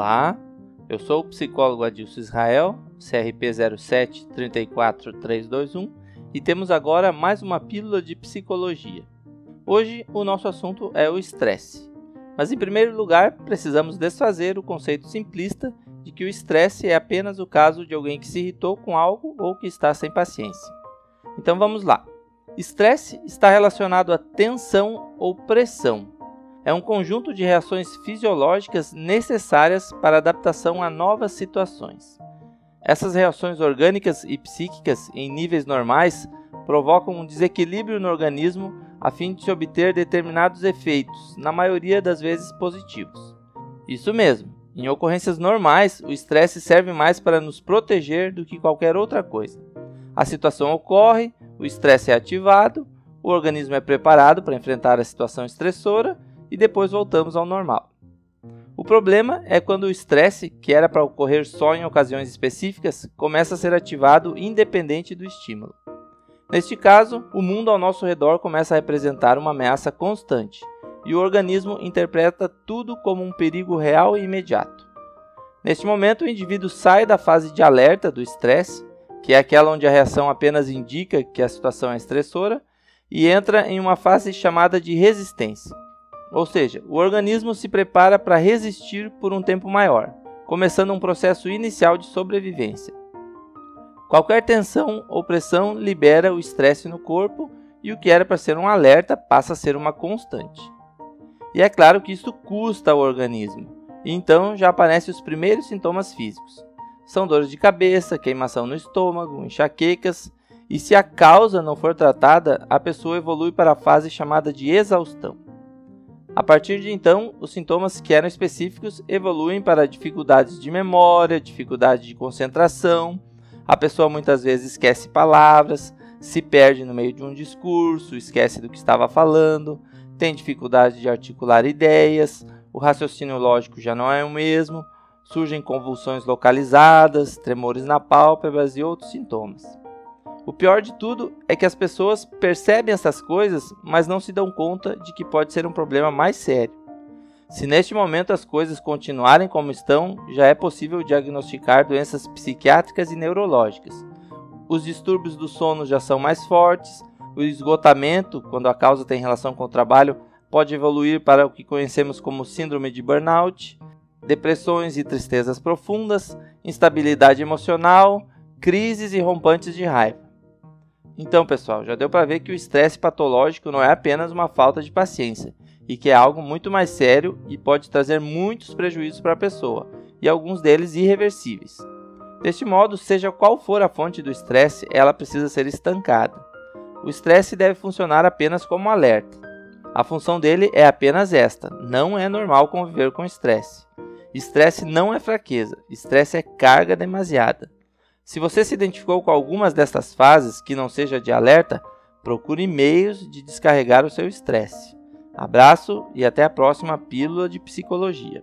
Olá, eu sou o psicólogo Adilson Israel, CRP 07 34321 e temos agora mais uma pílula de psicologia. Hoje o nosso assunto é o estresse. Mas em primeiro lugar, precisamos desfazer o conceito simplista de que o estresse é apenas o caso de alguém que se irritou com algo ou que está sem paciência. Então vamos lá. Estresse está relacionado a tensão ou pressão. É um conjunto de reações fisiológicas necessárias para adaptação a novas situações. Essas reações orgânicas e psíquicas em níveis normais provocam um desequilíbrio no organismo a fim de se obter determinados efeitos, na maioria das vezes positivos. Isso mesmo, em ocorrências normais, o estresse serve mais para nos proteger do que qualquer outra coisa. A situação ocorre, o estresse é ativado, o organismo é preparado para enfrentar a situação estressora e depois voltamos ao normal. O problema é quando o estresse, que era para ocorrer só em ocasiões específicas, começa a ser ativado independente do estímulo. Neste caso, o mundo ao nosso redor começa a representar uma ameaça constante, e o organismo interpreta tudo como um perigo real e imediato. Neste momento, o indivíduo sai da fase de alerta do estresse, que é aquela onde a reação apenas indica que a situação é estressora, e entra em uma fase chamada de resistência. Ou seja, o organismo se prepara para resistir por um tempo maior, começando um processo inicial de sobrevivência. Qualquer tensão ou pressão libera o estresse no corpo e o que era para ser um alerta passa a ser uma constante. E é claro que isso custa ao organismo. E então já aparecem os primeiros sintomas físicos. São dores de cabeça, queimação no estômago, enxaquecas, e se a causa não for tratada, a pessoa evolui para a fase chamada de exaustão. A partir de então, os sintomas que eram específicos evoluem para dificuldades de memória, dificuldade de concentração. A pessoa muitas vezes esquece palavras, se perde no meio de um discurso, esquece do que estava falando, tem dificuldade de articular ideias, o raciocínio lógico já não é o mesmo, surgem convulsões localizadas, tremores na pálpebras e outros sintomas. O pior de tudo é que as pessoas percebem essas coisas, mas não se dão conta de que pode ser um problema mais sério. Se neste momento as coisas continuarem como estão, já é possível diagnosticar doenças psiquiátricas e neurológicas. Os distúrbios do sono já são mais fortes, o esgotamento, quando a causa tem relação com o trabalho, pode evoluir para o que conhecemos como síndrome de burnout, depressões e tristezas profundas, instabilidade emocional, crises e rompantes de raiva. Então, pessoal, já deu para ver que o estresse patológico não é apenas uma falta de paciência e que é algo muito mais sério e pode trazer muitos prejuízos para a pessoa, e alguns deles irreversíveis. Deste modo, seja qual for a fonte do estresse, ela precisa ser estancada. O estresse deve funcionar apenas como alerta. A função dele é apenas esta: não é normal conviver com estresse. Estresse não é fraqueza, estresse é carga demasiada. Se você se identificou com algumas destas fases que não seja de alerta, procure meios de descarregar o seu estresse. Abraço e até a próxima Pílula de Psicologia.